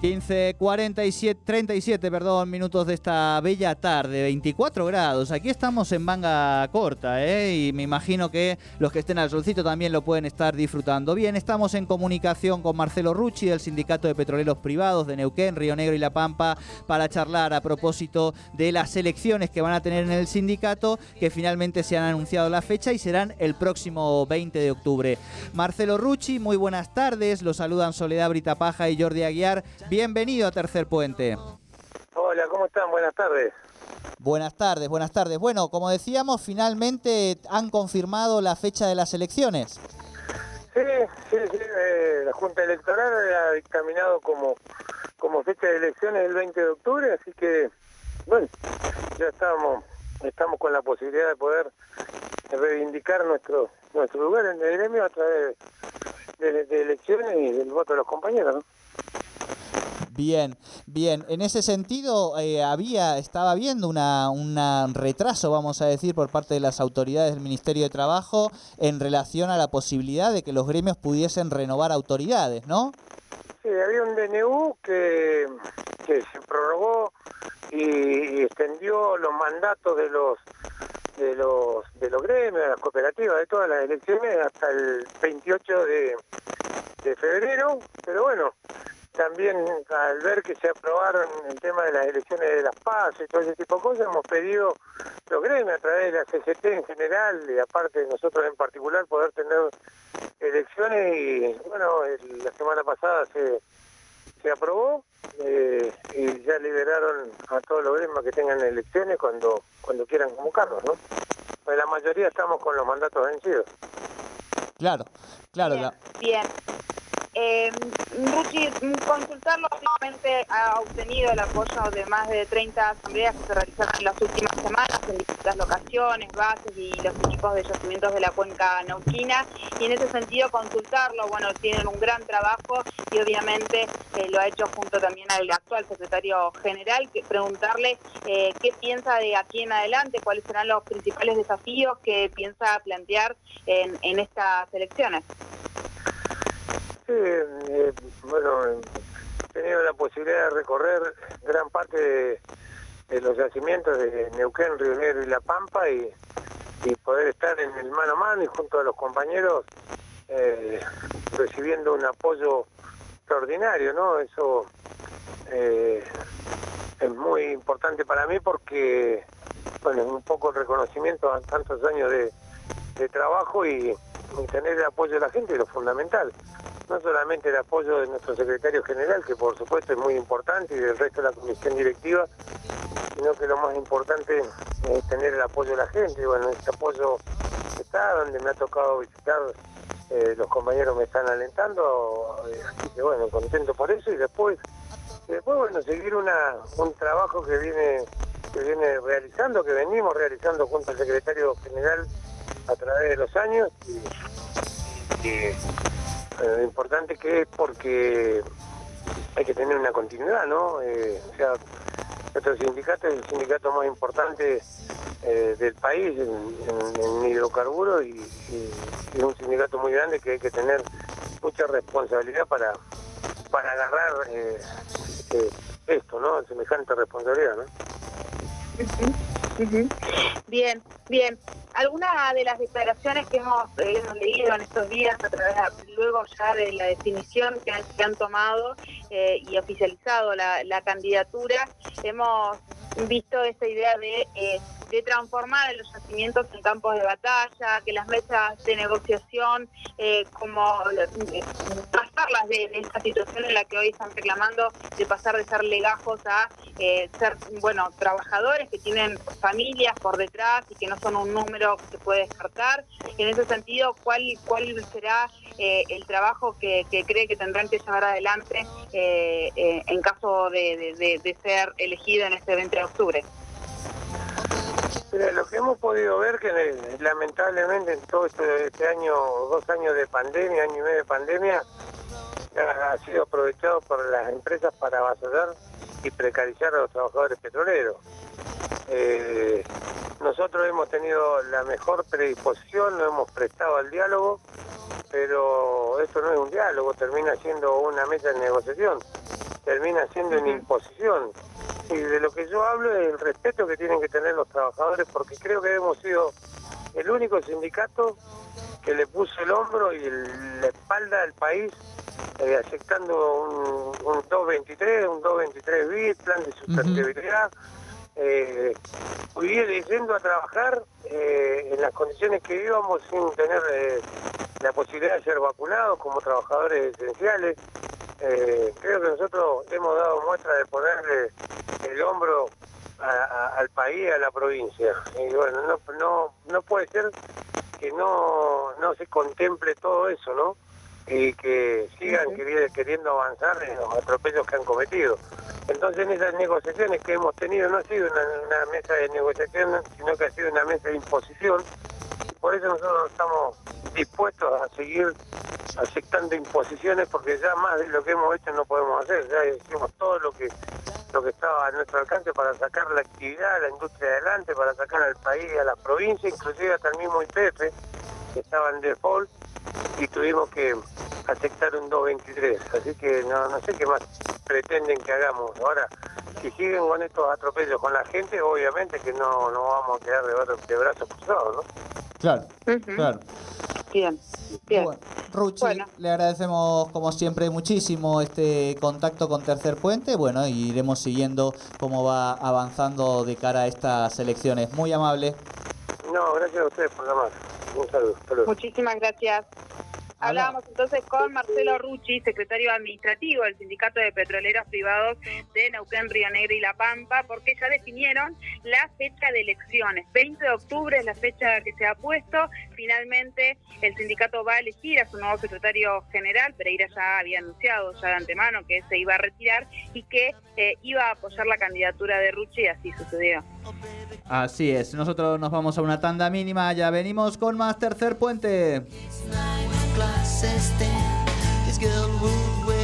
15, 47, 37 perdón, minutos de esta bella tarde, 24 grados. Aquí estamos en manga corta, ¿eh? y me imagino que los que estén al solcito también lo pueden estar disfrutando. Bien, estamos en comunicación con Marcelo Rucci del Sindicato de Petroleros Privados de Neuquén, Río Negro y La Pampa para charlar a propósito de las elecciones que van a tener en el sindicato, que finalmente se han anunciado la fecha y serán el próximo 20 de octubre. Marcelo Rucci, muy buenas tardes. Los saludan Soledad Britapaja y Jordi Aguiar. Bienvenido a Tercer Puente. Hola, ¿cómo están? Buenas tardes. Buenas tardes, buenas tardes. Bueno, como decíamos, finalmente han confirmado la fecha de las elecciones. Sí, sí, sí. Eh, la Junta Electoral ha dictaminado como, como fecha de elecciones el 20 de octubre, así que, bueno, ya estamos, estamos con la posibilidad de poder reivindicar nuestro, nuestro lugar en el gremio a través de, de elecciones y del voto de los compañeros, ¿no? Bien, bien. En ese sentido, eh, había, estaba habiendo una, un retraso, vamos a decir, por parte de las autoridades del Ministerio de Trabajo en relación a la posibilidad de que los gremios pudiesen renovar autoridades, ¿no? Sí, había un DNU que, que se prorrogó y, extendió los mandatos de los de los de los gremios, de las cooperativas, de todas las elecciones hasta el 28 de, de febrero, pero bueno, también al ver que se aprobaron el tema de las elecciones de las paz y todo ese tipo de cosas, hemos pedido los gremios a través de la CCT en general y aparte de nosotros en particular poder tener elecciones y bueno, la semana pasada se, se aprobó eh, y ya liberaron a todos los gremios que tengan elecciones cuando, cuando quieran convocarlos, ¿no? Pues la mayoría estamos con los mandatos vencidos. Claro, claro. Bien, bien. Eh, Ruchi, consultarlo obviamente ha obtenido el apoyo de más de 30 asambleas que se realizaron en las últimas semanas en distintas locaciones, bases y los equipos de yacimientos de la cuenca nauquina y en ese sentido consultarlo, bueno, tienen un gran trabajo y obviamente eh, lo ha hecho junto también al actual secretario general, que preguntarle eh, qué piensa de aquí en adelante, cuáles serán los principales desafíos que piensa plantear en, en estas elecciones. Sí, eh, bueno, he tenido la posibilidad de recorrer gran parte de, los yacimientos de Neuquén, Río Negro y La Pampa y, poder estar en el mano a mano y junto a los compañeros eh, recibiendo un apoyo extraordinario, ¿no? Eso eh, es muy importante para mí porque, bueno, es un poco el reconocimiento a tantos años de, trabajo y, y tener el apoyo de la gente es lo fundamental no solamente el apoyo de nuestro secretario general, que por supuesto es muy importante, y del resto de la comisión directiva, sino que lo más importante es tener el apoyo de la gente. Bueno, este apoyo está, donde me ha tocado visitar, eh, los compañeros me están alentando, eh, así que bueno, contento por eso, y después, después bueno, seguir una, un trabajo que viene que viene realizando, que venimos realizando junto al secretario general a través de los años y lo importante que es porque hay que tener una continuidad, ¿no? Eh, o sea, nuestro sindicato es el sindicato más importante eh, del país en, hidrocarburos y, es un sindicato muy grande que hay que tener mucha responsabilidad para, para agarrar eh, esto, ¿no? Semejante responsabilidad, ¿no? Bien, bien. Algunas de las declaraciones que hemos, leído en estos días, a través luego ya de la definición que han, tomado eh, y oficializado la, la, candidatura, hemos visto esta idea de eh, de transformar los yacimientos en campos de batalla, que las mesas de negociación, eh, como eh, pasarlas de, esta situación en la que hoy están reclamando, de pasar de ser legajos a eh, ser, bueno, trabajadores que tienen familias por detrás y que no son un número que se puede descartar. En ese sentido, ¿cuál, cuál será el trabajo que, cree que tendrán que llevar adelante en caso de, de ser elegido en este 20 de octubre? lo que hemos podido ver que eh, lamentablemente en todo este, este, año, dos años de pandemia, año y medio de pandemia, ha, sido aprovechado por las empresas para avasallar y precarizar a los trabajadores petroleros. Eh, nosotros hemos tenido la mejor predisposición, nos hemos prestado al diálogo, pero esto no es un diálogo, termina siendo una mesa de negociación. termina siendo una imposición. Y de lo que yo hablo es el respeto que tienen que tener los trabajadores, porque creo que hemos sido el único sindicato que le puso el hombro y la espalda al país eh, aceptando un, 223, un 223 bit, plan de sustentabilidad, eh, yendo a trabajar eh, en las condiciones que íbamos sin tener la posibilidad de ser vacunados como trabajadores esenciales. creo que nosotros hemos dado muestra de ponerle el hombro al país, a la provincia. Y bueno, no, no, no puede ser que no, no se contemple todo eso, ¿no? Y que sigan queriendo avanzar en los atropellos que han cometido. Entonces en esas negociaciones que hemos tenido no ha sido una, mesa de negociación, sino que ha sido una mesa de imposición. por eso nosotros estamos dispuestos a seguir aceptando imposiciones porque ya más de lo que hemos hecho no podemos hacer. Ya hicimos todo lo que lo que estaba a nuestro alcance para sacar la actividad, la industria adelante, para sacar al país, a la provincia, inclusive hasta el mismo IPF, que estaba en default, y tuvimos que aceptar un 223. Así que no, no sé qué más pretenden que hagamos. Ahora, si siguen con estos atropellos con la gente, obviamente que no, no vamos a quedar de, brazos cruzados, ¿no? Claro, claro. Bien, bien. Ruchi, le agradecemos como siempre muchísimo este contacto con Tercer Puente. Bueno, y iremos siguiendo cómo va avanzando de cara a estas elecciones. Muy amable. No, gracias a ustedes por llamar. Un saludo. Muchísimas gracias. Hablábamos entonces con Marcelo Rucci, secretario administrativo del Sindicato de Petroleros Privados de Neuquén, Río Negro y La Pampa, porque ya definieron la fecha de elecciones. 20 de octubre es la fecha que se ha puesto. Finalmente, el sindicato va a elegir a su nuevo secretario general. Pereira ya había anunciado ya de antemano que se iba a retirar y que eh, iba a apoyar la candidatura de Rucci, y así sucedió. Así es, nosotros nos vamos a una tanda mínima, ya venimos con más tercer puente. glasses then his girl would wait.